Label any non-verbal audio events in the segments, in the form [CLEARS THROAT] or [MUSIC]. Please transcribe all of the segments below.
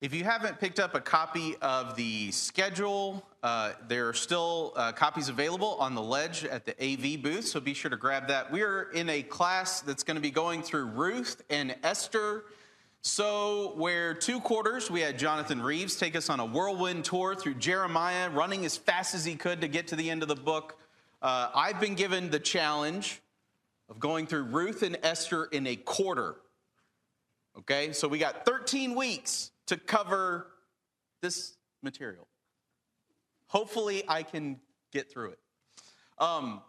If you haven't picked up a copy of the schedule, uh, there are still uh, copies available on the ledge at the AV booth, so be sure to grab that. We're in a class that's going to be going through Ruth and Esther. So, where two quarters, we had Jonathan Reeves take us on a whirlwind tour through Jeremiah, running as fast as he could to get to the end of the book. Uh, I've been given the challenge of going through Ruth and Esther in a quarter. Okay, so we got 13 weeks to cover this material. Hopefully, I can get through it. Um,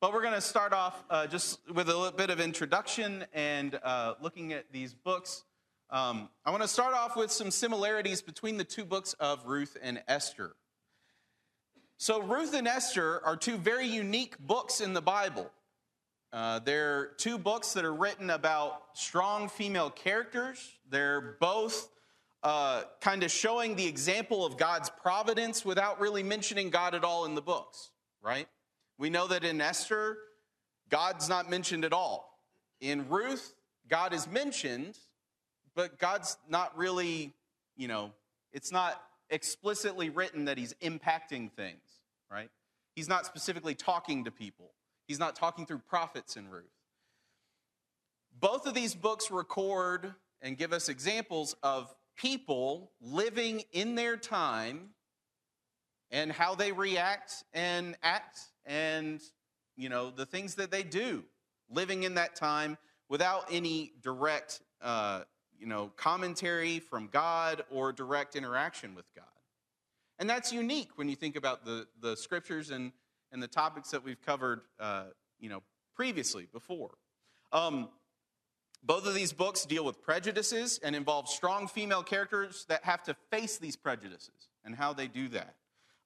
but we're going to start off uh, just with a little bit of introduction and uh, looking at these books. Um, I want to start off with some similarities between the two books of Ruth and Esther. So, Ruth and Esther are two very unique books in the Bible. Uh, they're two books that are written about strong female characters. They're both uh, kind of showing the example of God's providence without really mentioning God at all in the books, right? We know that in Esther, God's not mentioned at all. In Ruth, God is mentioned, but God's not really, you know, it's not explicitly written that he's impacting things, right? He's not specifically talking to people, he's not talking through prophets in Ruth. Both of these books record and give us examples of people living in their time and how they react and act and you know the things that they do living in that time without any direct uh, you know commentary from god or direct interaction with god. And that's unique when you think about the, the scriptures and, and the topics that we've covered uh, you know previously before. Um, both of these books deal with prejudices and involve strong female characters that have to face these prejudices and how they do that.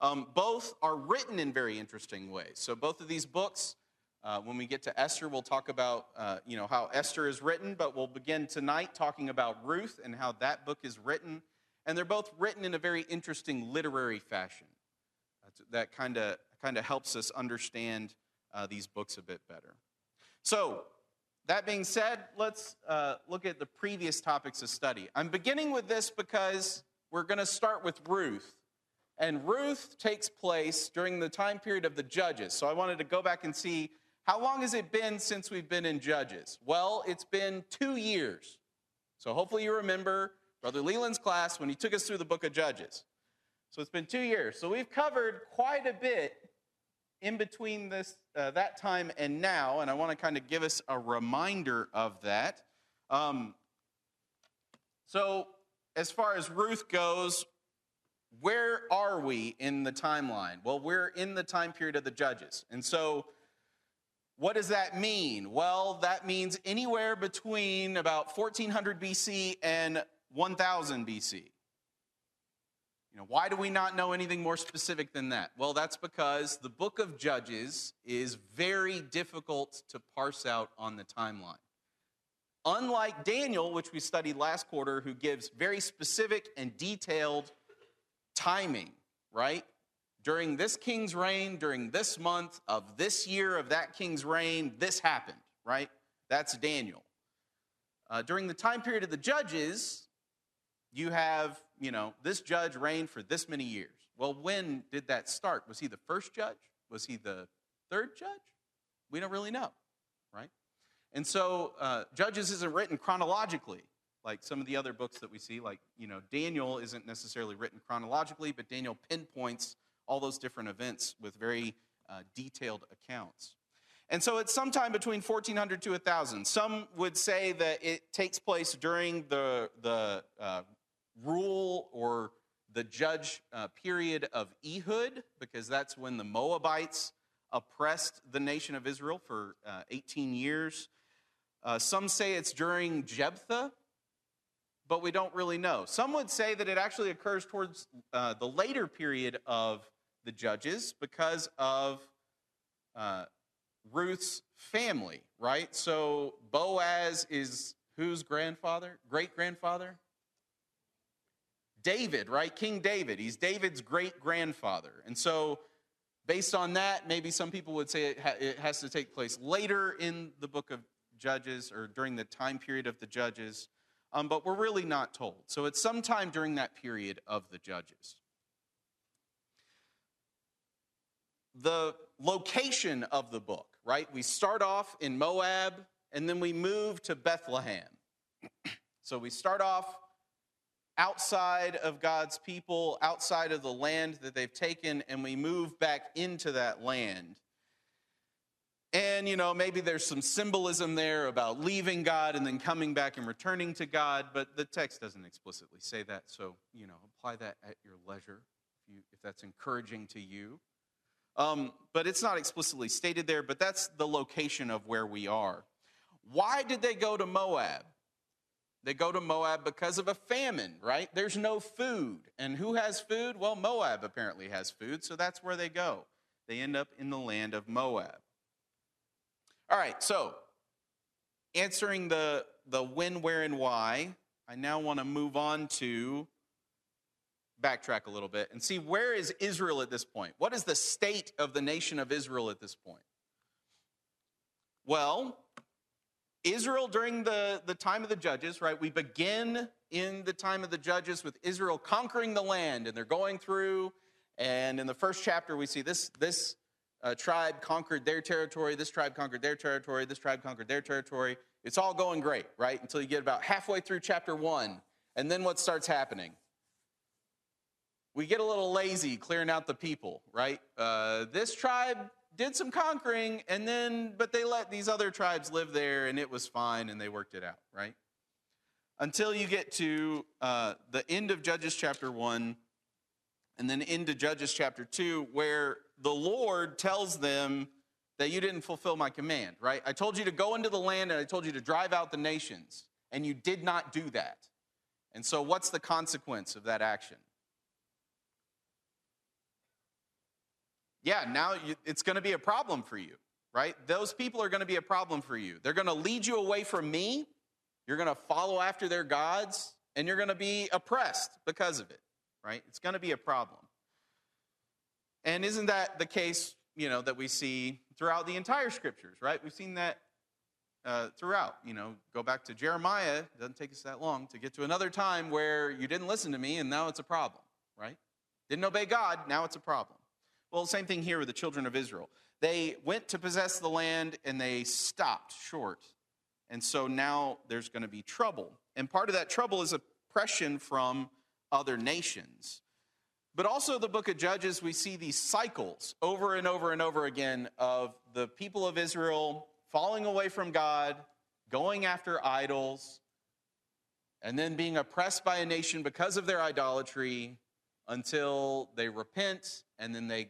Um, both are written in very interesting ways. So, both of these books, uh, when we get to Esther, we'll talk about uh, you know how Esther is written, but we'll begin tonight talking about Ruth and how that book is written. And they're both written in a very interesting literary fashion. that kind of kind of helps us understand uh, these books a bit better. So, that being said, let's uh, look at the previous topics of study. I'm beginning with this because we're going to start with Ruth. And Ruth takes place during the time period of the Judges. So I wanted to go back and see how long has it been since we've been in Judges? Well, it's been two years. So hopefully you remember Brother Leland's class when he took us through the book of Judges. So it's been two years. So we've covered quite a bit in between this, uh, that time and now, and I want to kind of give us a reminder of that. Um, so, as far as Ruth goes, where are we in the timeline? Well, we're in the time period of the judges. And so, what does that mean? Well, that means anywhere between about 1400 BC and 1000 BC. You know, why do we not know anything more specific than that? Well, that's because the book of Judges is very difficult to parse out on the timeline. Unlike Daniel, which we studied last quarter, who gives very specific and detailed timing, right? During this king's reign, during this month of this year of that king's reign, this happened, right? That's Daniel. Uh, during the time period of the judges, you have, you know, this judge reigned for this many years. Well, when did that start? Was he the first judge? Was he the third judge? We don't really know, right? And so, uh, Judges isn't written chronologically like some of the other books that we see. Like, you know, Daniel isn't necessarily written chronologically, but Daniel pinpoints all those different events with very uh, detailed accounts. And so it's sometime between 1400 to 1000. Some would say that it takes place during the, the uh, rule or the judge uh, period of Ehud, because that's when the Moabites oppressed the nation of Israel for uh, 18 years. Uh, some say it's during Jephthah, but we don't really know. Some would say that it actually occurs towards uh, the later period of the judges because of uh, Ruth's family, right? So Boaz is whose grandfather? Great grandfather? David, right? King David. He's David's great grandfather. And so, based on that, maybe some people would say it, ha- it, has to take place later in the book of Judges or during the time period of the Judges. um, but we're really not told. So it's sometime during that period of the judges. The location of the book, right? We start off in Moab and then we move to Bethlehem. [CLEARS THROAT] so we start off outside of God's people, outside of the land that they've taken, and we move back into that land. And, you know, maybe there's some symbolism there about leaving God and then coming back and returning to God, but the text doesn't explicitly say that. So, you know, apply that at your leisure if, you, if that's encouraging to you. Um, but it's not explicitly stated there, but that's the location of where we are. Why did they go to Moab? They go to Moab because of a famine, right? There's no food. And who has food? Well, Moab apparently has food, so that's where they go. They end up in the land of Moab. All right, so answering the, the when, where, and why, I now want to move on to backtrack a little bit and see where is Israel at this point? What is the state of the nation of Israel at this point? Well, Israel during the, the time of the judges, right? We begin in the time of the judges with Israel conquering the land, and they're going through. And in the first chapter, we see this, this uh, tribe conquered their territory, this tribe conquered their territory, this tribe conquered their territory. It's all going great, right? Until you get about halfway through chapter one. And then what starts happening? We get a little lazy clearing out the people, right? Uh, this tribe did some conquering, and then, but they let these other tribes live there, and it was fine, and they worked it out, right? Until you get to uh, the end of Judges chapter 1, and then into Judges chapter 2, where the Lord tells them that you didn't fulfill my command, right? I told you to go into the land, and I told you to drive out the nations, and you did not do that. And so, what's the consequence of that action? Yeah, now you, it's going to be a problem for you, right? Those people are going to be a problem for you. They're going to lead you away from me. You're going to follow after their gods, and you're going to be oppressed because of it, right? It's going to be a problem. And isn't that the case, you know, that we see throughout the entire scriptures, right? We've seen that uh, throughout. You know, go back to Jeremiah. It doesn't take us that long to get to another time where you didn't listen to me, and now it's a problem, right? Didn't obey God, now it's a problem. Well, same thing here with the children of Israel. They went to possess the land and they stopped short. And so now there's going to be trouble. And part of that trouble is oppression from other nations. But also, the book of Judges, we see these cycles over and over and over again of the people of Israel falling away from God, going after idols, and then being oppressed by a nation because of their idolatry until they repent and then they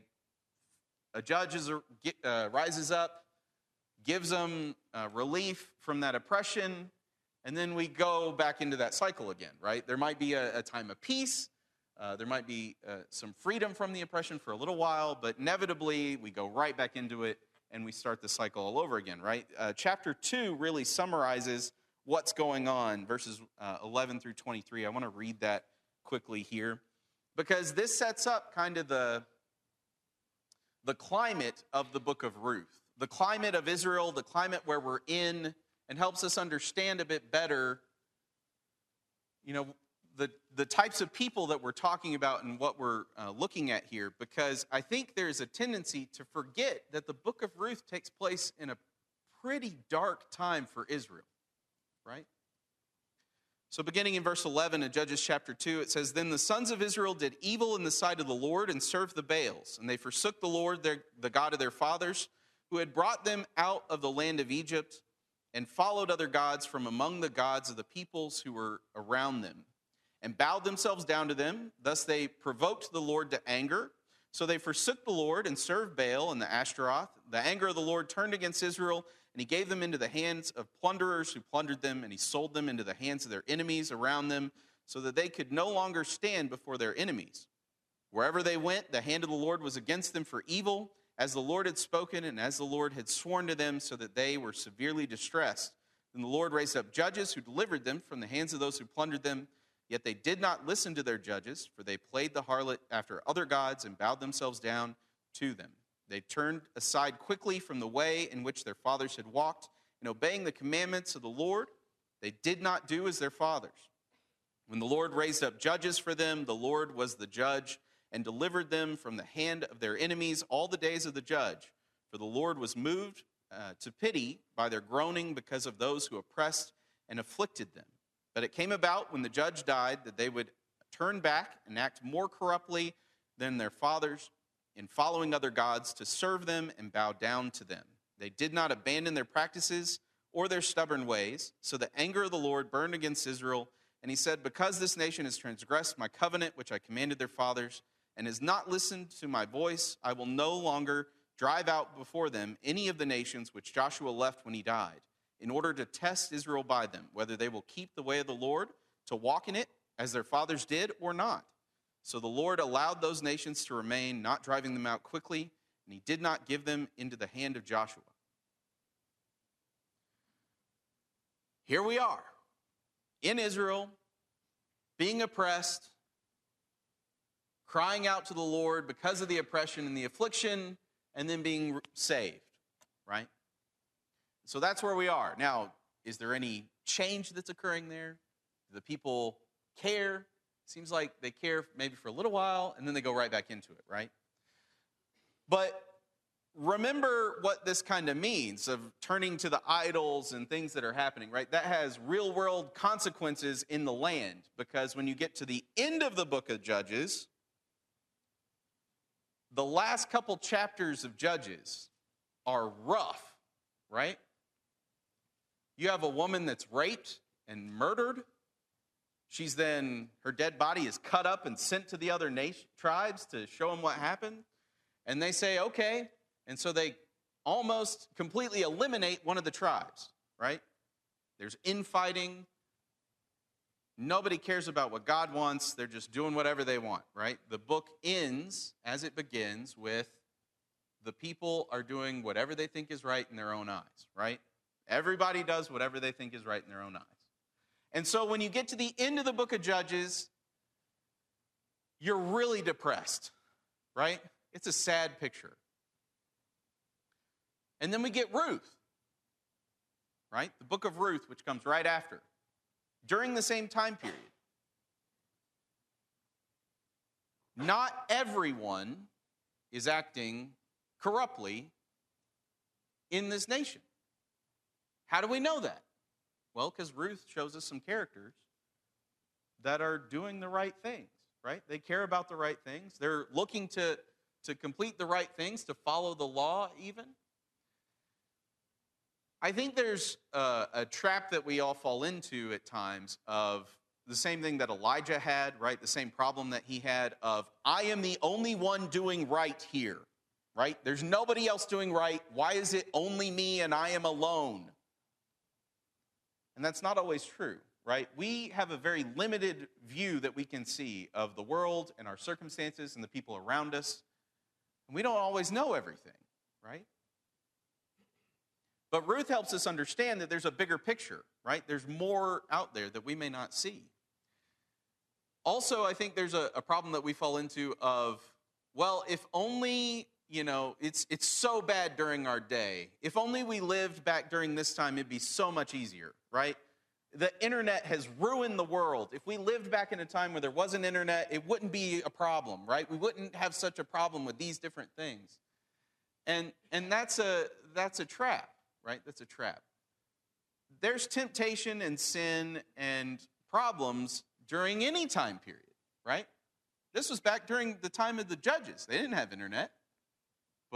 a judge is, uh, rises up, gives them uh, relief from that oppression, and then we go back into that cycle again, right? There might be a, a time of peace. Uh, there might be uh, some freedom from the oppression for a little while, but inevitably we go right back into it and we start the cycle all over again, right? Uh, chapter 2 really summarizes what's going on, verses uh, 11 through 23. I want to read that quickly here because this sets up kind of the, the climate of the book of Ruth, the climate of Israel, the climate where we're in, and helps us understand a bit better, you know, the, the types of people that we're talking about and what we're uh, looking at here, because I think there's a tendency to forget that the book of Ruth takes place in a pretty dark time for Israel, right? So, beginning in verse 11 of Judges chapter 2, it says, Then the sons of Israel did evil in the sight of the Lord and served the Baals, and they forsook the Lord, their, the God of their fathers, who had brought them out of the land of Egypt, and followed other gods from among the gods of the peoples who were around them, and bowed themselves down to them. Thus they provoked the Lord to anger. So they forsook the Lord and served Baal and the Ashtaroth. The anger of the Lord turned against Israel and he gave them into the hands of plunderers who plundered them, and he sold them into the hands of their enemies around them, so that they could no longer stand before their enemies. Wherever they went, the hand of the Lord was against them for evil, as the Lord had spoken and as the Lord had sworn to them, so that they were severely distressed. Then the Lord raised up judges who delivered them from the hands of those who plundered them. Yet they did not listen to their judges, for they played the harlot after other gods and bowed themselves down to them. They turned aside quickly from the way in which their fathers had walked, in obeying the commandments of the Lord, They did not do as their fathers. When the Lord raised up judges for them, the Lord was the judge and delivered them from the hand of their enemies all the days of the judge. For the Lord was moved uh, to pity by their groaning because of those who oppressed and afflicted them. But it came about when the judge died that they would turn back and act more corruptly than their fathers in following other gods to serve them and bow down to them. They did not abandon their practices or their stubborn ways, so the anger of the Lord burned against Israel. And he said, Because this nation has transgressed my covenant, which I commanded their fathers, and has not listened to my voice, I will no longer drive out before them any of the nations which Joshua left when he died, in order to test Israel by them, whether they will keep the way of the Lord, to walk in it as their fathers did or not. So the Lord allowed those nations to remain, not driving them out quickly, and he did not give them into the hand of Joshua. Here we are in Israel, being oppressed, crying out to the Lord because of the oppression and the affliction, and then being saved, right? So that's where we are. Now, is there any change that's occurring there? Do the people care? Seems like they care maybe for a little while and then they go right back into it, right? But remember what this kind of means of turning to the idols and things that are happening, right? That has real world consequences in the land because when you get to the end of the book of Judges, the last couple chapters of Judges are rough, right? You have a woman that's raped and murdered. She's then, her dead body is cut up and sent to the other nation, tribes to show them what happened. And they say, okay. And so they almost completely eliminate one of the tribes, right? There's infighting. Nobody cares about what God wants. They're just doing whatever they want, right? The book ends as it begins with the people are doing whatever they think is right in their own eyes, right? Everybody does whatever they think is right in their own eyes. And so when you get to the end of the book of Judges, you're really depressed, right? It's a sad picture. And then we get Ruth, right? The book of Ruth, which comes right after during the same time period. Not everyone is acting corruptly in this nation. How do we know that? Well, because Ruth shows us some characters that are doing the right things, right? They care about the right things. They're looking to, to complete the right things, to follow the law, even. I think there's a, a, trap that we all fall into at times of the same thing that Elijah had, right? The same problem that he had of, I am the only one doing right here, right? There's nobody else doing right. Why is it only me and I am alone? And that's not always true, right? We have a very limited view that we can see of the world and our circumstances and the people around us. And we don't always know everything, right? But Ruth helps us understand that there's a bigger picture, right? There's more out there that we may not see. Also, I think there's a, a problem that we fall into of, well, if only, you know, it's, it's so bad during our day. If only we lived back during this time, it'd be so much easier, right? The internet has ruined the world. If we lived back in a time where there wasn't internet, it wouldn't be a problem, right? We wouldn't have such a problem with these different things. And, and that's, a, that's a trap right? That's a trap. There's temptation and sin and problems during any time period, right? This was back during the time of the judges. They didn't have internet,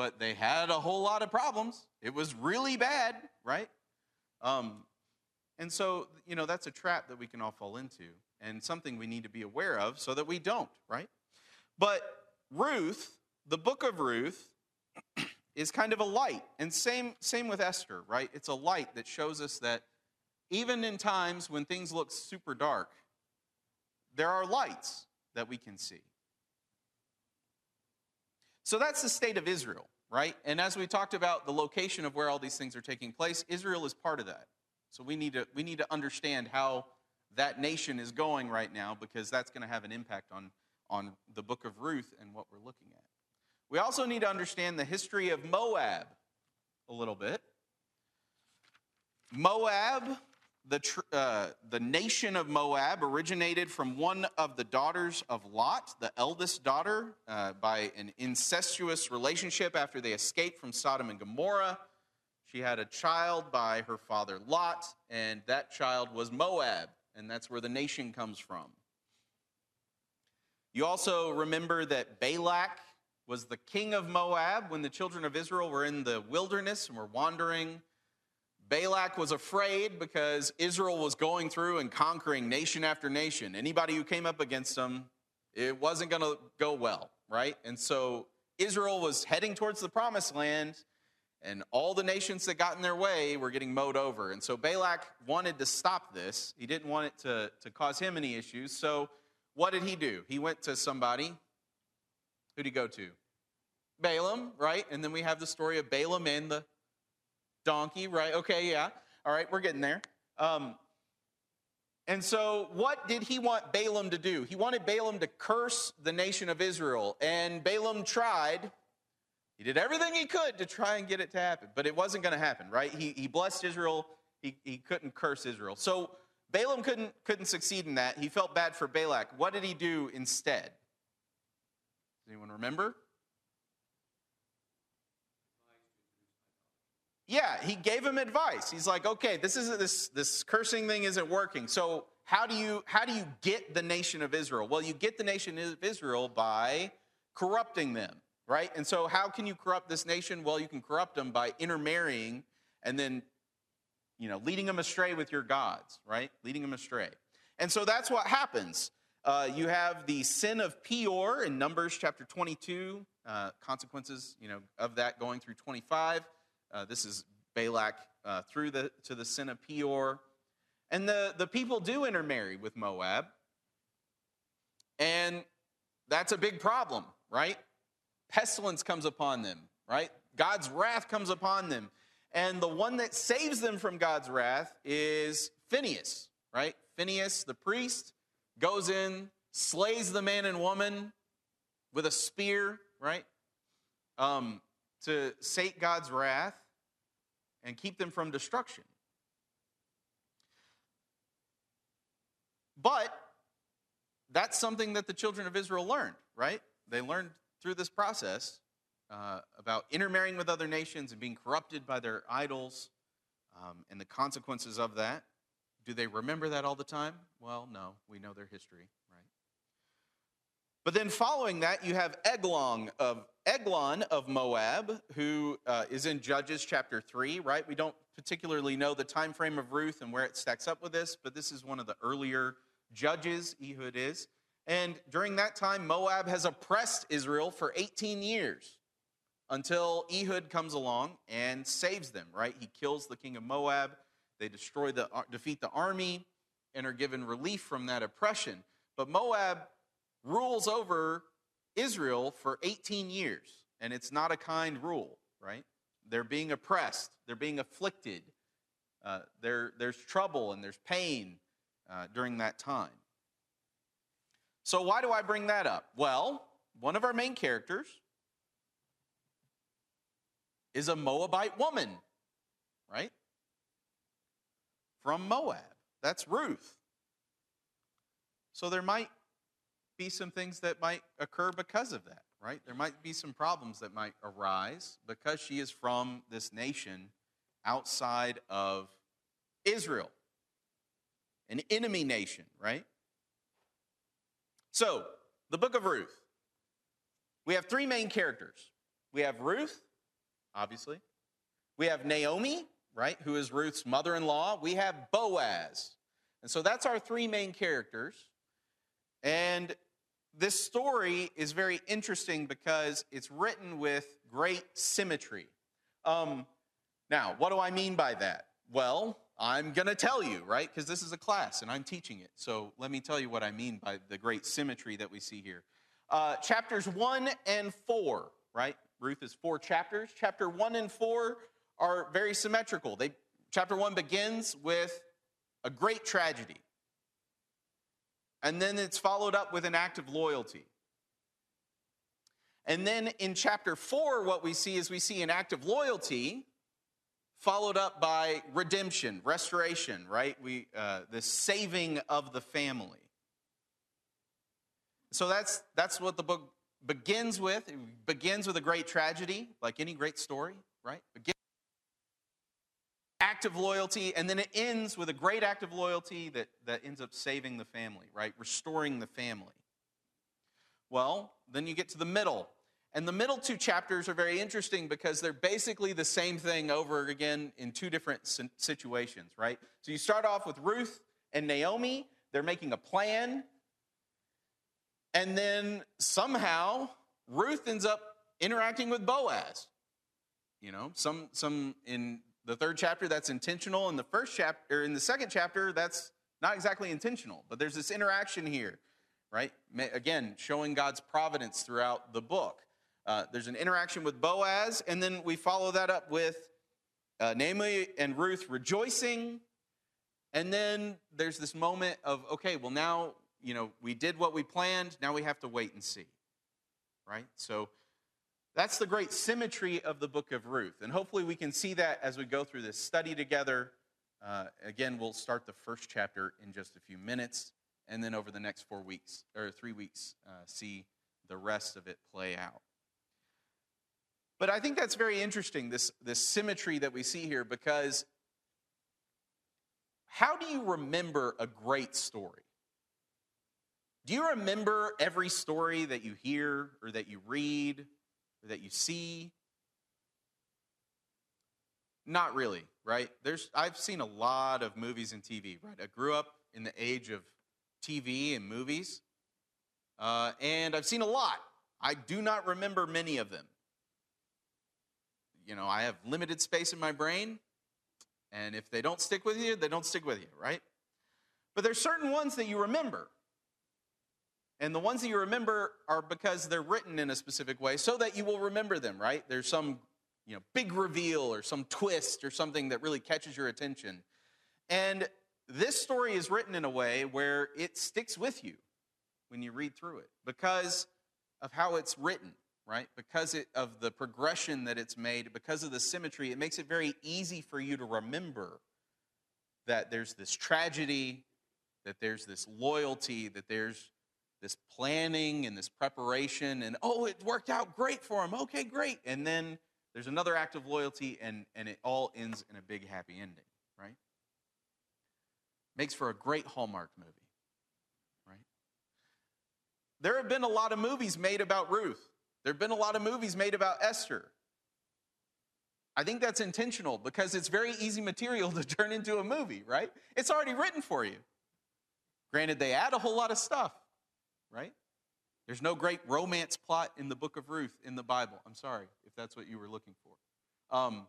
but they had a whole lot of problems. It was really bad, right? Um, and so, you know, that's a trap that we can all fall into and something we need to be aware of so that we don't, right? But Ruth, the book of Ruth, [CLEARS THROAT] is kind of a light. And same, same with Esther, right? It's a light that shows us that even in times when things look super dark, there are lights that we can see. So that's the state of Israel, right? And as we talked about the location of where all these things are taking place, Israel is part of that. So we need to, we need to understand how that nation is going right now because that's going to have an impact on, on the book of Ruth and what we're looking at. We also need to understand the history of Moab a little bit. Moab the, uh, the nation of Moab originated from one of the daughters of Lot, the eldest daughter, uh, by an incestuous relationship after they escaped from Sodom and Gomorrah. She had a child by her father Lot, and that child was Moab, and that's where the nation comes from. You also remember that Balak was the king of Moab when the children of Israel were in the wilderness and were wandering Balak was afraid because Israel was going through and conquering nation after nation. Anybody who came up against them, it wasn't going to go well, right? And so Israel was heading towards the promised land, and all the nations that got in their way were getting mowed over. And so Balak wanted to stop this. He didn't want it to, to cause him any issues. So what did he do? He went to somebody. Who did he go to? Balaam, right? And then we have the story of Balaam and the donkey, right? Okay, yeah. All right, we're getting there. Um, and so, what did he want Balaam to do? He wanted Balaam to curse the nation of Israel. And Balaam tried. He did everything he could to try and get it to happen, but it wasn't going to happen, right? He, he blessed Israel. He, he couldn't curse Israel. So, Balaam couldn't, couldn't succeed in that. He felt bad for Balak. What did he do instead? Does anyone remember? Yeah, he gave him advice. He's like, okay, this isn't this this cursing thing isn't working. So how do you how do you get the nation of Israel? Well, you get the nation of Israel by corrupting them, right? And so how can you corrupt this nation? Well, you can corrupt them by intermarrying and then you know leading them astray with your gods, right? Leading them astray. And so that's what happens. Uh, you have the sin of Peor in Numbers chapter 22, uh, consequences you know of that going through 25. Uh, this is Balak uh, through the, to the sin of Peor. And the, the people do intermarry with Moab. And that's a big problem, right? Pestilence comes upon them, right? God's wrath comes upon them. And the one that saves them from God's wrath is Phineas, right? Phineas, the priest, goes in, slays the man and woman with a spear, right? Um, to sate God's wrath and keep them from destruction. But that's something that the children of Israel learned, right? They learned through this process uh, about intermarrying with other nations and being corrupted by their idols um, and the consequences of that. Do they remember that all the time? Well, no. We know their history. But then following that, you have Eglon of Eglon of Moab, who uh, is in Judges chapter three. Right? We don't particularly know the time frame of Ruth and where it stacks up with this, but this is one of the earlier judges. Ehud is, and during that time, Moab has oppressed Israel for 18 years until Ehud comes along and saves them. Right? He kills the king of Moab. They destroy the uh, defeat the army and are given relief from that oppression. But Moab rules over Israel for 18 years, and it's not a kind rule, right? They're being oppressed, they're being afflicted, uh, there's trouble and there's pain uh, during that time. So, why do I bring that up? Well, one of our main characters is a Moabite woman, right? From Moab. That's Ruth. So, there might be some things that might occur because of that, right? There might be some problems that might arise because she is from this nation outside of Israel, an enemy nation, right? So, the book of Ruth. We have three main characters. We have Ruth, obviously. We have Naomi, right, who is Ruth's mother in law. We have Boaz. And so that's our three main characters. And this story is very interesting because it's written with great symmetry. Um, now, what do I mean by that? Well, I'm going to tell you, right? Because this is a class and I'm teaching it. So let me tell you what I mean by the great symmetry that we see here. Uh, chapters 1 and 4, right? Ruth is four chapters. Chapter 1 and 4 are very symmetrical. They, chapter 1 begins with a great tragedy. And then it's followed up with an act of loyalty. And then in chapter 4, what we see is we see an act of loyalty followed up by redemption, restoration, right? We, uh, the saving of the family. So that's, that's what the book begins with. It begins with a great tragedy, like any great story, right? Begins act of loyalty, and then it ends with a great act of loyalty that, that ends up saving the family, right? Restoring the family. Well, then you get to the middle. And the middle two chapters are very interesting because they're basically the same thing over again in two different situations, right? So you start off with Ruth and Naomi, they're making a plan. And then somehow Ruth ends up interacting with Boaz. You know, some some in the third chapter that's intentional, in the first chapter, or in the second chapter, that's not exactly intentional. But there's this interaction here, right? Again, showing God's providence throughout the book. Uh, there's an interaction with Boaz, and then we follow that up with uh, Naomi and Ruth rejoicing. And then there's this moment of, okay, well, now, you know, we did what we planned. Now we have to wait and see, right? So that's the great symmetry of the book of Ruth. And hopefully we can see that as we go through this study together. Uh, again, we'll start the first chapter in just a few minutes. And then over the next four weeks, or three weeks, uh, see the rest of it play out. But I think that's very interesting, this, this symmetry that we see here, because how do you remember a great story? Do you remember every story that you hear or that you read or that you see? Not really, right? There's I've seen a lot of movies and TV, right? I grew up in the age of TV and movies, uh, and I've seen a lot. I do not remember many of them you know, I have limited space in my brain, and if they don't stick with you, they don't stick with you, right? But there's certain ones that you remember. And the ones that you remember are because they're written in a specific way so that you will remember them, right? There's some, you know, big reveal or some twist or something that really catches your attention. And this story is written in a way where it sticks with you when you read through it because of how it's written right? Because it, of the progression that it's made, because of the symmetry, it makes it very easy for you to remember that there's this tragedy, that there's this loyalty, that there's this planning and this preparation, and oh, it worked out great for him. Okay, great. And then there's another act of loyalty, and, and it all ends in a big happy ending, right? Makes for a great Hallmark movie, right? There have been a lot of movies made about Ruth. There have been a lot of movies made about Esther. I think that's intentional because it's very easy material [LAUGHS] to turn into a movie, right? It's already written for you. Granted, they add a whole lot of stuff, right? There's no great romance plot in the book of Ruth in the Bible. I'm sorry if that's what you were looking for. Um,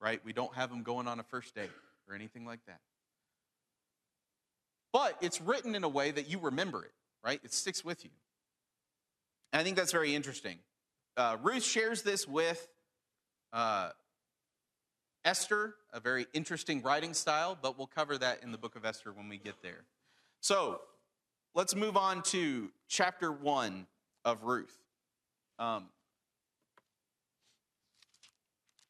right? We don't have them going on a first date or anything like that. But it's written in a way that you remember it, right? It sticks with you. And I think that's very interesting. Uh, Ruth shares this with uh, Esther, a very interesting writing style, but we'll cover that in the book of Esther when we get there. So let's move on to chapter one of Ruth. Um,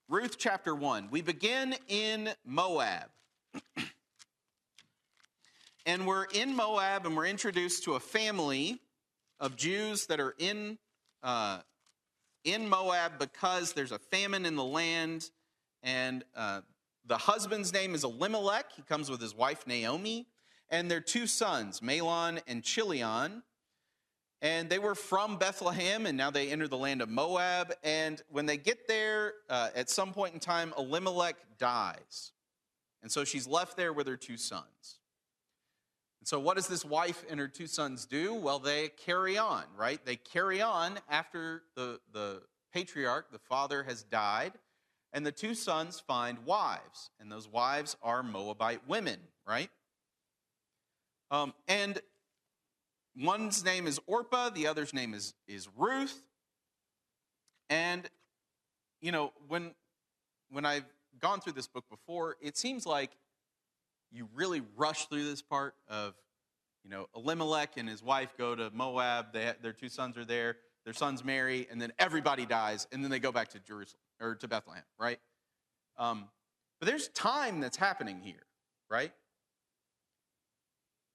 Ruth chapter 1. We begin in Moab. [CLEARS THROAT] and we're in Moab and we're introduced to a family of Jews that are in, uh, in Moab because there's a famine in the land. And uh, the husband's name is Elimelech. He comes with his wife Naomi. And their two sons, Mahlon and Chilion. And they were from Bethlehem, and now they enter the land of Moab. And when they get there, uh, at some point in time, Elimelech dies. And so she's left there with her two sons. And so, what does this wife and her two sons do? Well, they carry on, right? They carry on after the, the patriarch, the father, has died, and the two sons find wives, and those wives are Moabite women, right? Um, and one's name is Orpah, the other's name is, is Ruth. And, you know, when, when I've gone through this book before, it seems like you really rush through this part of, you know, Elimelech and his wife go to Moab. They, their two sons are there. Their sons marry, and then everybody dies, and then they go back to Jerusalem or to Bethlehem, right? Um, but there's time that's happening here, right?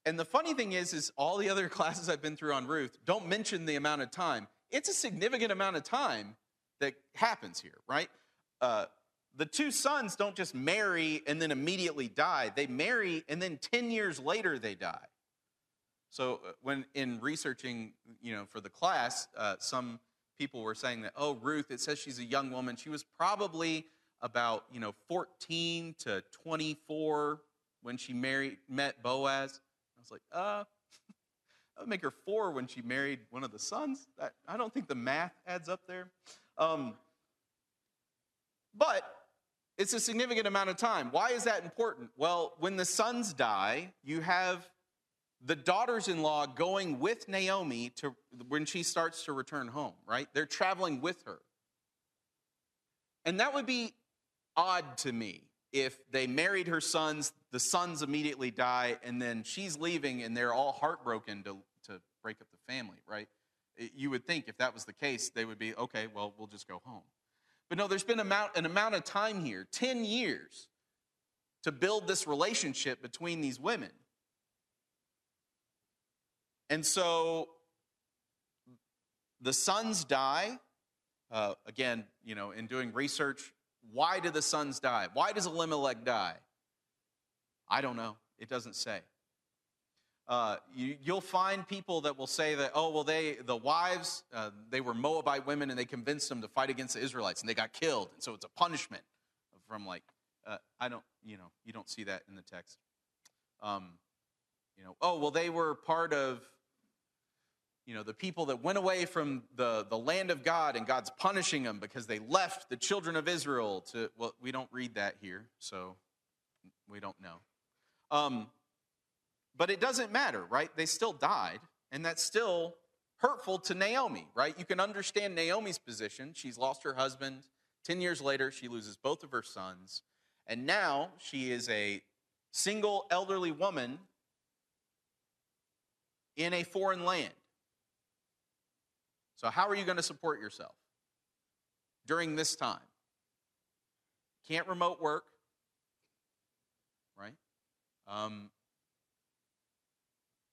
And the funny thing is, is all the other [LAUGHS] classes I've been through on Ruth don't mention the amount of time. It's a significant amount of time that happens here, right? Uh, the two sons don't just marry and then immediately die. They marry and then 10 years later they die. So uh, when in researching, you know, for the class, uh, some people were saying that, oh, Ruth, it says she's a young woman. She was probably about, you know, 14 to 24 when she married, met Boaz. I was like, uh, [LAUGHS] that would make her four when she married one of the sons. I don't think the math adds up there. Um, but it's a significant amount of time. Why is that important? Well, when the sons die, you have the daughters in law going with Naomi to when she starts to return home, right? They're traveling with her. And that would be odd to me if they married her sons, the sons immediately die, and then she's leaving and they're all heartbroken to, to break up the family, right? You would think if that was the case, they would be, okay, well, we'll just go home. But no, there's been amount, an amount of time here 10 years to build this relationship between these women. And so the sons die. Uh, again, you know, in doing research, why do the sons die? Why does Elimelech die? I don't know. It doesn't say. Uh, you, will find people that will say that, oh, well, they, the wives, uh, they were Moabite women and they convinced them to fight against the Israelites and they got killed. And so it's a punishment from like, uh, I don't, you know, you don't see that in the text. Um, you know, oh, well, they were part of, you know, the people that went away from the, the land of God and God's punishing them because they left the children of Israel to, well, we don't read that here, so we don't know. Um, but it doesn't matter, right? They still died, and that's still hurtful to Naomi, right? You can understand Naomi's position. She's lost her husband. 10 years later, she loses both of her sons. And now she is a single elderly woman in a foreign land. So, how are you going to support yourself during this time? Can't remote work, right? Um,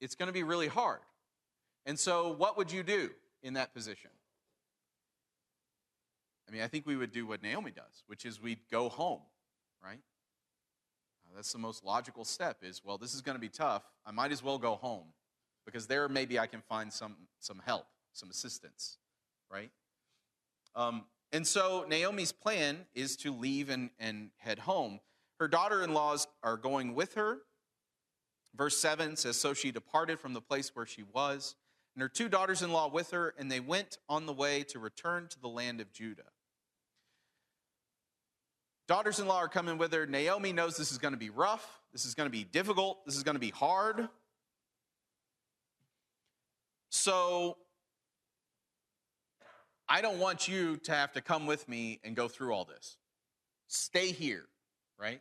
it's going to be really hard. And so, what would you do in that position? I mean, I think we would do what Naomi does, which is we'd go home, right? Uh, that's the most logical step is, well, this is going to be tough. I might as well go home because there maybe I can find some, some help, some assistance, right? Um, and so Naomi's plan is to leave and, and head home. Her daughter in laws are going with her. Verse 7 says, So she departed from the place where she was, and her two daughters in law with her, and they went on the way to return to the land of Judah. Daughters in law are coming with her. Naomi knows this is going to be rough, this is going to be difficult, this is going to be hard. So I don't want you to have to come with me and go through all this. Stay here, right?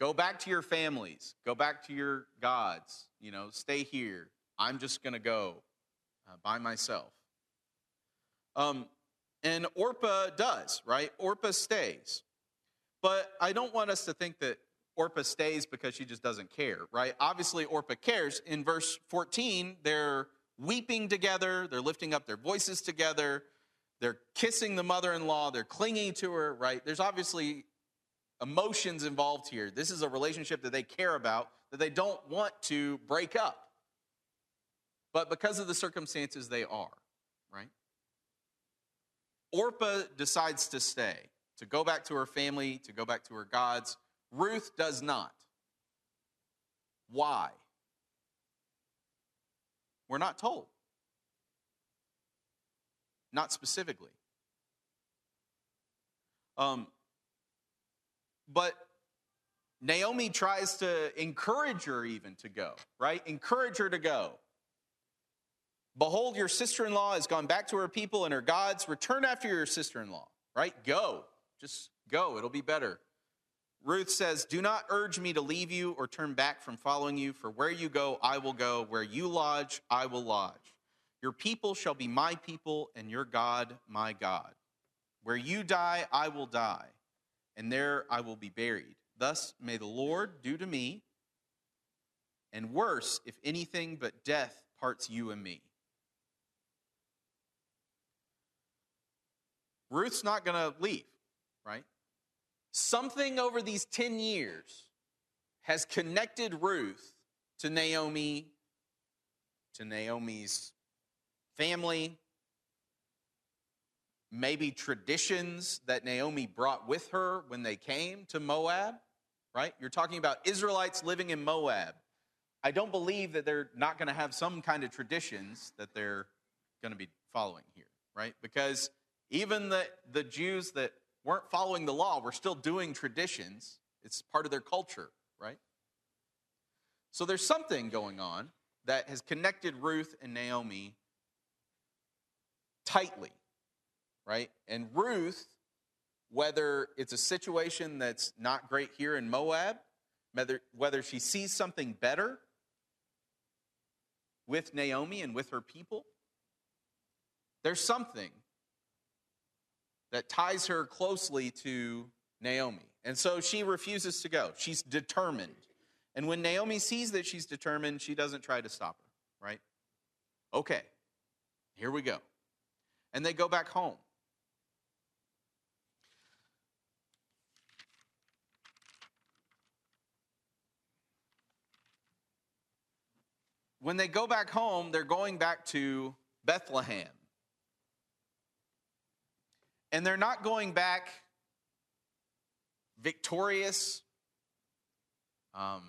Go back to your families. Go back to your gods. You know, stay here. I'm just going to go uh, by myself. Um, and Orpah does, right? Orpah stays. But I don't want us to think that Orpah stays because she just doesn't care, right? Obviously, Orpah cares. In verse 14, they're weeping together, they're lifting up their voices together, they're kissing the mother in law, they're clinging to her, right? There's obviously emotions involved here. This is a relationship that they care about, that they don't want to break up. But because of the circumstances, they are, right? Orpah decides to stay, to go back to her family, to go back to her gods. Ruth does not. Why? We're not told. Not specifically. Um, but Naomi tries to encourage her even to go, right? Encourage her to go. Behold, your sister in law has gone back to her people and her gods. Return after your sister in law, right? Go. Just go. It'll be better. Ruth says, Do not urge me to leave you or turn back from following you, for where you go, I will go. Where you lodge, I will lodge. Your people shall be my people, and your God, my God. Where you die, I will die and there I will be buried. Thus may the Lord do to me, and worse, if anything but death parts you and me. Ruth's not going to leave, right? Something over these 10 years has connected Ruth to Naomi, to Naomi's family, maybe traditions that Naomi brought with her when they came to Moab, right? You're talking about Israelites living in Moab. I don't believe that they're not going to have some kind of traditions that they're going to be following here, right? Because even the, the Jews that weren't following the law were still doing traditions. It's part of their culture, right? So there's something going on that has connected Ruth and Naomi tightly right? And Ruth, whether it's a situation that's not great here in Moab, whether, whether she sees something better with Naomi and with her people, there's something that ties her closely to Naomi. And so she refuses to go. She's determined. And when Naomi sees that she's determined, she doesn't try to stop her, right? Okay, here we go. And they go back home. When they go back home, they're going back to Bethlehem. And they're not going back victorious. Um,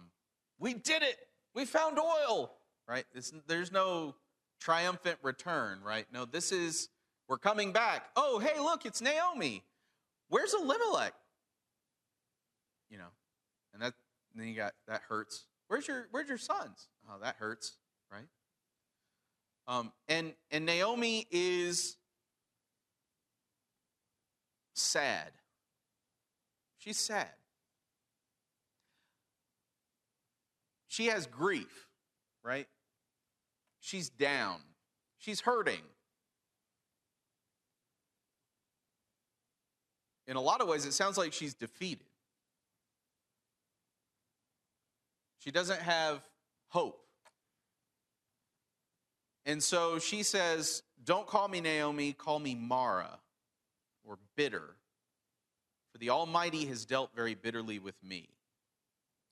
we did it. We found oil, right? There's no triumphant return, right? No, this is, we're coming back. Oh, hey, look, it's Naomi. Where's Elimelech? You know, and that, and then you got, that hurts. Where's your, where's your sons? Oh, that hurts? Um, and, and Naomi is sad. She's sad. She has grief, right? She's down. She's hurting. In a lot of ways, it sounds like she's defeated. She doesn't have hope. And so she says, Don't call me Naomi, call me Mara, or bitter. For the Almighty has dealt very bitterly with me.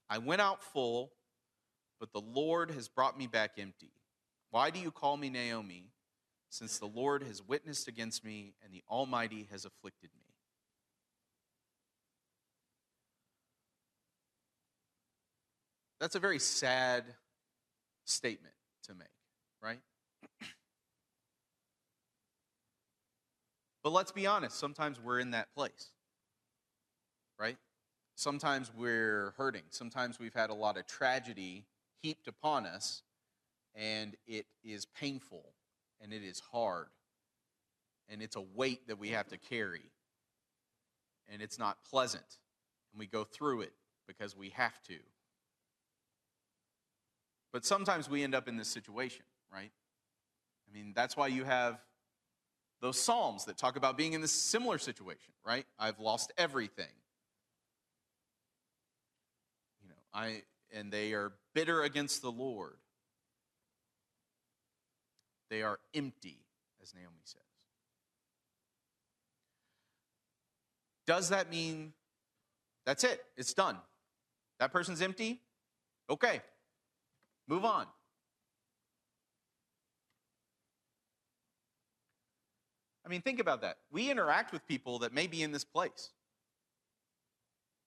I went out full, but the Lord has brought me back empty. Why do you call me Naomi, since the Lord has witnessed against me and the Almighty has afflicted me? That's a very sad statement to make, right? But let's be honest, sometimes we're in that place, right? Sometimes we're hurting. Sometimes we've had a lot of tragedy heaped upon us, and it is painful, and it is hard, and it's a weight that we have to carry, and it's not pleasant, and we go through it because we have to. But sometimes we end up in this situation, right? I mean, that's why you have those Psalms that talk about being in this similar situation, right? I've lost everything. You know, I and they are bitter against the Lord. They are empty, as Naomi says. Does that mean that's it? It's done. That person's empty? Okay. Move on. I mean, think about that. We interact with people that may be in this place.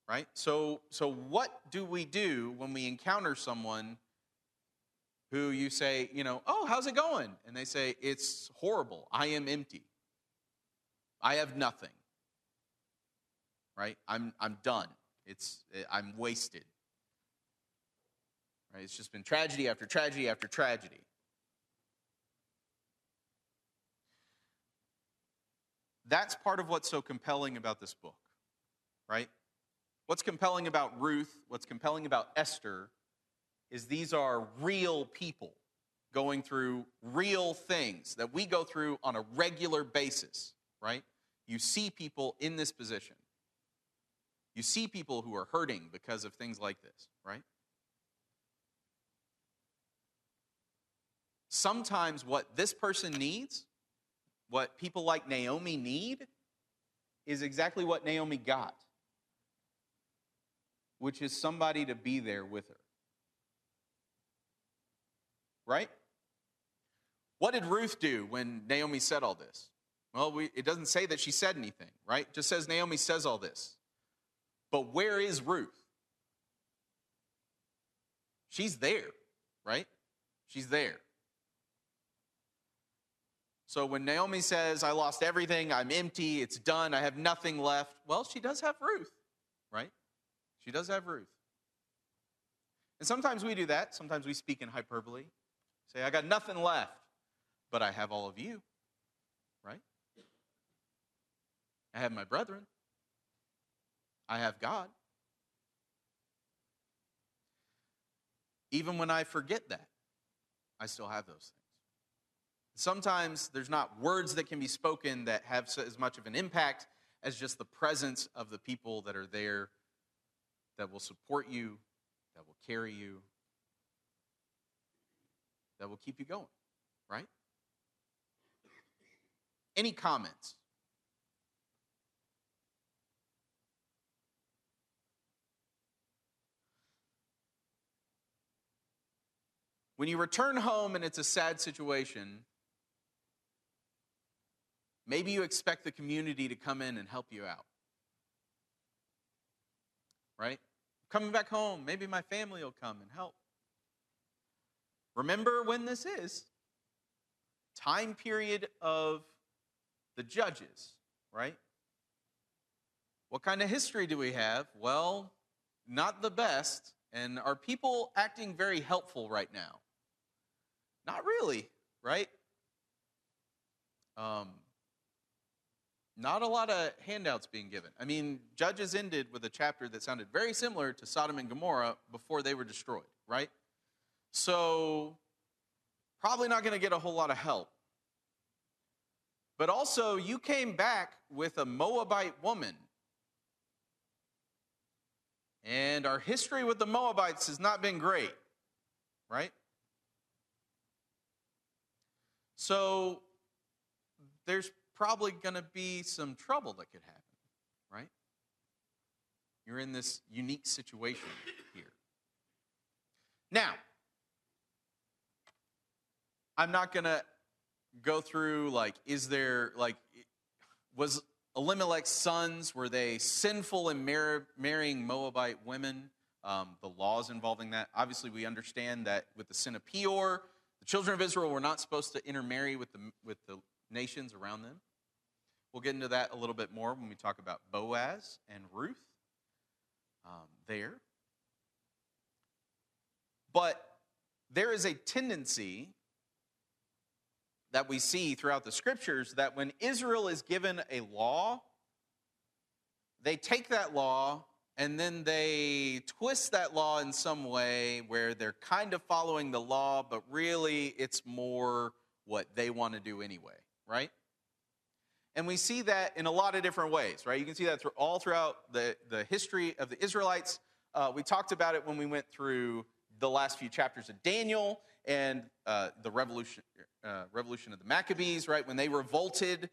Right? So, so what do we do when we encounter someone who you say, you know, oh, how's it going? And they say, it's horrible. I am empty. I have nothing. Right? I'm, I'm done. It's, I'm wasted. Right? It's just been tragedy after tragedy after tragedy. That's part of what's so compelling about this book, right? What's compelling about Ruth, what's compelling about Esther, is these are real people going through real things that we go through on a regular basis, right? You see people in this position. You see people who are hurting because of things like this, right? Sometimes what this person needs, what people like Naomi need, is exactly what Naomi got, which is somebody to be there with her. Right? What did Ruth do when Naomi said all this? Well, we, it doesn't say that she said anything, right? It just says Naomi says all this. But where is Ruth? She's there, right? She's there. So when Naomi says, I lost everything, I'm empty, it's done, I have nothing left, well, she does have Ruth, right? She does have Ruth. And sometimes we do that. Sometimes we speak in hyperbole. Say, I got nothing left, but I have all of you, right? I have my brethren. I have God. Even when I forget that, I still have those things. Sometimes there's not words that can be spoken that have as much of an impact as just the presence of the people that are there that will support you, that will carry you, that will keep you going, right? Any comments? When you return home and it's a sad situation, Maybe you expect the community to come in and help you out. Right? Coming back home, maybe my family will come and help. Remember when this is? Time period of the judges, right? What kind of history do we have? Well, not the best. And are people acting very helpful right now? Not really, right? Um, not a lot of handouts being given. I mean, Judges ended with a chapter that sounded very similar to Sodom and Gomorrah before they were destroyed, right? So, probably not going to get a whole lot of help. But also, you came back with a Moabite woman. And our history with the Moabites has not been great, right? So, there's probably going to be some trouble that could happen, right? You're in this unique situation here. Now, I'm not going to go through like, is there, like, was Elimelech's sons, were they sinful in mar- marrying Moabite women? Um, the laws involving that. Obviously, we understand that with the sin of Peor, the children of Israel were not supposed to intermarry with the, with the nations around them. We'll get into that a little bit more when we talk about Boaz and Ruth um, there. But there is a tendency that we see throughout the scriptures that when Israel is given a law, they take that law and then they twist that law in some way where they're kind of following the law, but really it's more what they want to do anyway, right? And we see that in a lot of different ways, right? You can see that through, all throughout the, the history of the Israelites. Uh, we talked about it when we went through the last few chapters of Daniel and uh, the revolution, uh, revolution of the Maccabees, right? When they revolted,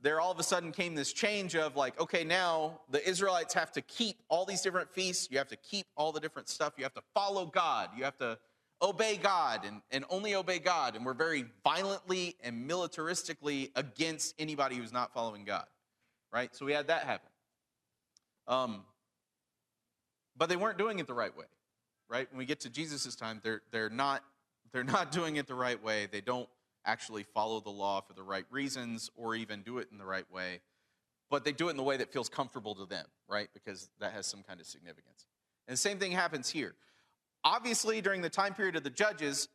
there all of a sudden came this change of like, okay, now the Israelites have to keep all these different feasts. You have to keep all the different stuff. You have to follow God. You have to obey God and, and only obey God. And we're very violently and militaristically against anybody who's not following God, right? So we had that happen. Um, but they weren't doing it the right way, right? When we get to Jesus' time, they're, they're, not, they're not [LAUGHS] doing it the right way. They don't actually follow the law for the right reasons or even do it in the right way. But they do it in the way that feels comfortable to them, right? Because that has some kind of significance. And the same thing happens here. Obviously, during the time period of the judges,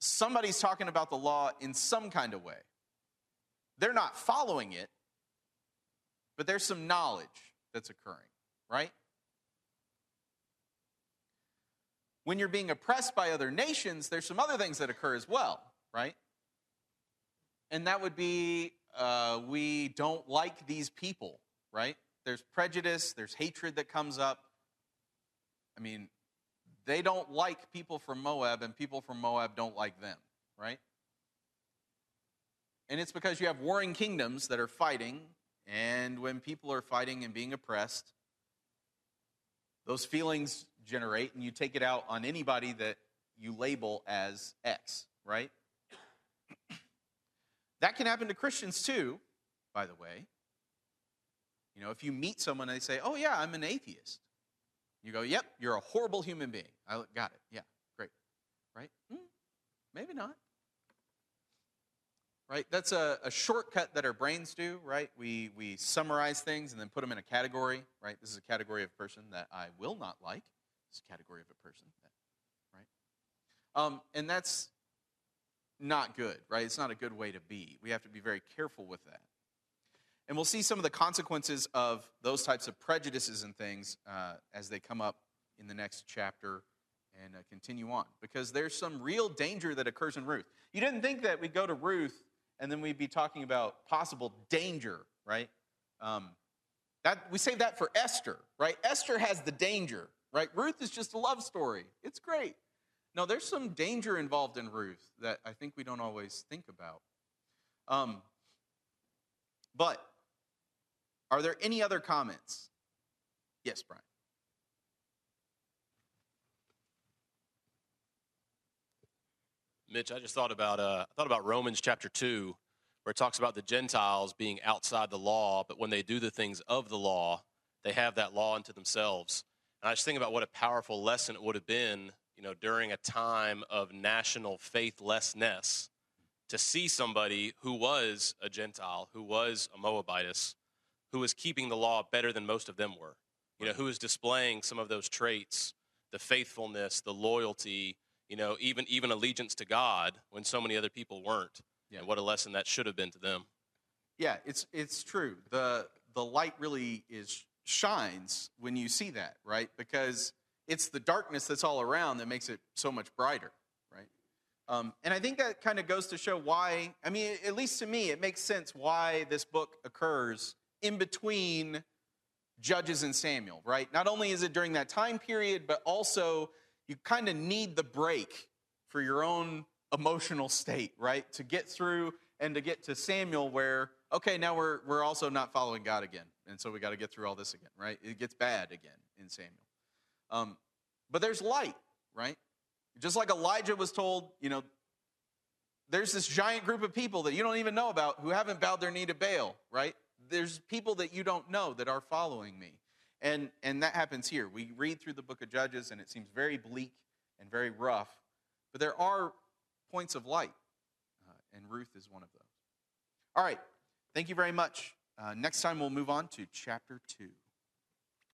somebody's talking about the law in some kind of way. They're not following it, but there's some knowledge that's occurring, right? When you're being oppressed by other nations, there's some other things that occur as well, right? And that would be uh, we don't like these people, right? there's prejudice, there's hatred that comes up. I mean, they don't like people from Moab, and people from Moab don't like them, right? And it's because you have warring kingdoms that are fighting, and when people are fighting and being oppressed, those feelings generate, and you take it out on anybody that you label as X, right? [CLEARS THROAT] that can happen to Christians too, by the way. You know, if you meet someone and they say, Oh, yeah, I'm an atheist, you go, Yep, you're a horrible human being. I got it. Yeah, great. Right? Mm, maybe not. Right? That's a, a shortcut that our brains do, right? We, we summarize things and then put them in a category, right? This is a category of person that I will not like. This a category of a person that, right? Um, and that's not good, right? It's not a good way to be. We have to be very careful with that. And we'll see some of the consequences of those types of prejudices and things uh, as they come up in the next chapter and uh, continue on. Because there's some real danger that occurs in Ruth. You didn't think that we'd go to Ruth and then we'd be talking about possible danger, right? Um, that we save that for Esther, right? Esther has the danger, right? Ruth is just a love story. It's great. No, there's some danger involved in Ruth that I think we don't always think about. Um, but are there any other comments? Yes, Brian. Mitch, I just thought about uh, I thought about Romans chapter two, where it talks about the Gentiles being outside the law, but when they do the things of the law, they have that law unto themselves. And I just think about what a powerful lesson it would have been, you know, during a time of national faithlessness, to see somebody who was a Gentile, who was a Moabitess, who was keeping the law better than most of them were. You know, who was displaying some of those traits, the faithfulness, the loyalty, you know, even even allegiance to God when so many other people weren't. Yeah. And what a lesson that should have been to them. Yeah, it's it's true. The the light really is shines when you see that, right? Because it's the darkness that's all around that makes it so much brighter, right? Um, and I think that kind of goes to show why. I mean, at least to me, it makes sense why this book occurs in between Judges and Samuel, right? Not only is it during that time period, but also you kind of need the break for your own emotional state, right? To get through and to get to Samuel, where, okay, now we're, we're also not following God again. And so we got to get through all this again, right? It gets bad again in Samuel. Um, but there's light, right? Just like Elijah was told, you know, there's this giant group of people that you don't even know about who haven't bowed their knee to Baal, right? There's people that you don't know that are following me. And, and that happens here. We read through the book of Judges, and it seems very bleak and very rough, but there are points of light, uh, and Ruth is one of those. All right, thank you very much. Uh, next time, we'll move on to chapter 2.